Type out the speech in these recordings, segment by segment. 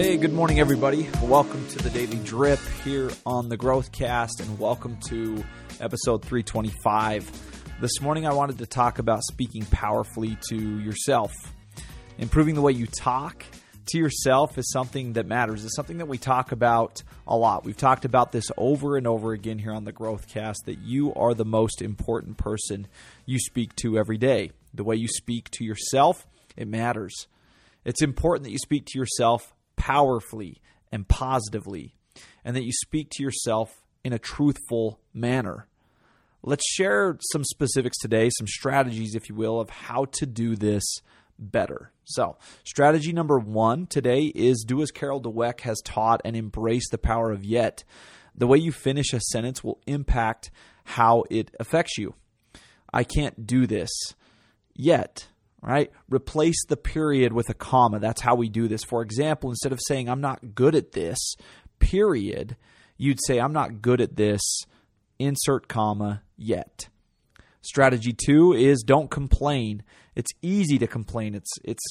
Hey, good morning, everybody. Welcome to the Daily Drip here on the Growthcast, and welcome to episode 325. This morning, I wanted to talk about speaking powerfully to yourself. Improving the way you talk to yourself is something that matters. It's something that we talk about a lot. We've talked about this over and over again here on the Growthcast that you are the most important person you speak to every day. The way you speak to yourself, it matters. It's important that you speak to yourself powerfully and positively, and that you speak to yourself in a truthful manner. Let's share some specifics today, some strategies, if you will, of how to do this better. So, strategy number one today is do as Carol Dweck has taught and embrace the power of yet. The way you finish a sentence will impact how it affects you. I can't do this yet right? Replace the period with a comma. That's how we do this. For example, instead of saying, I'm not good at this, period, you'd say, I'm not good at this, insert comma, yet. Strategy two is don't complain. It's easy to complain. It's, it's,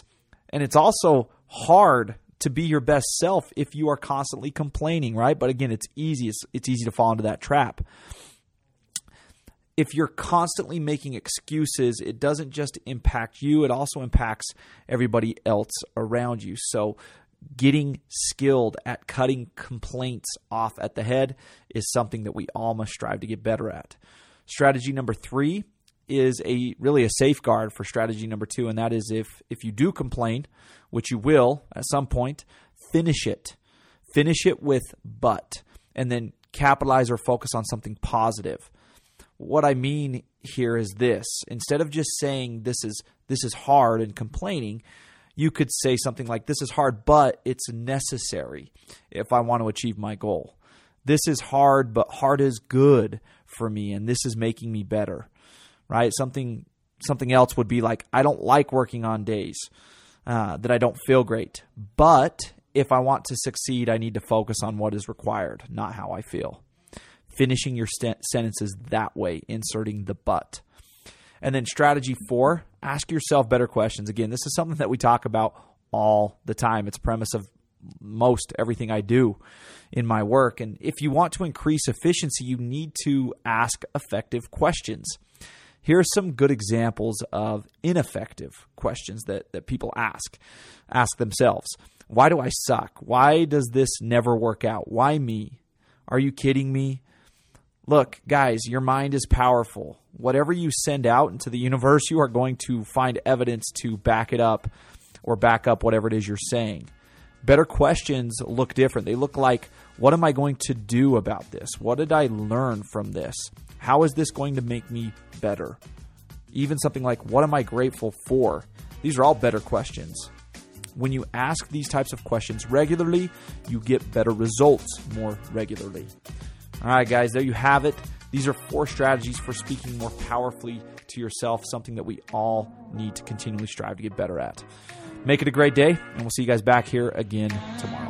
and it's also hard to be your best self if you are constantly complaining, right? But again, it's easy. It's, it's easy to fall into that trap if you're constantly making excuses, it doesn't just impact you, it also impacts everybody else around you. So, getting skilled at cutting complaints off at the head is something that we all must strive to get better at. Strategy number 3 is a really a safeguard for strategy number 2 and that is if if you do complain, which you will at some point, finish it. Finish it with but and then capitalize or focus on something positive what I mean here is this: instead of just saying this is this is hard and complaining, you could say something like this is hard, but it's necessary if I want to achieve my goal. This is hard, but hard is good for me, and this is making me better. Right? Something something else would be like I don't like working on days uh, that I don't feel great, but if I want to succeed, I need to focus on what is required, not how I feel finishing your st- sentences that way, inserting the but. And then strategy four, ask yourself better questions. Again, this is something that we talk about all the time. It's a premise of most everything I do in my work. And if you want to increase efficiency, you need to ask effective questions. Here are some good examples of ineffective questions that, that people ask, ask themselves. Why do I suck? Why does this never work out? Why me? Are you kidding me? Look, guys, your mind is powerful. Whatever you send out into the universe, you are going to find evidence to back it up or back up whatever it is you're saying. Better questions look different. They look like, what am I going to do about this? What did I learn from this? How is this going to make me better? Even something like, what am I grateful for? These are all better questions. When you ask these types of questions regularly, you get better results more regularly. All right, guys, there you have it. These are four strategies for speaking more powerfully to yourself, something that we all need to continually strive to get better at. Make it a great day, and we'll see you guys back here again tomorrow.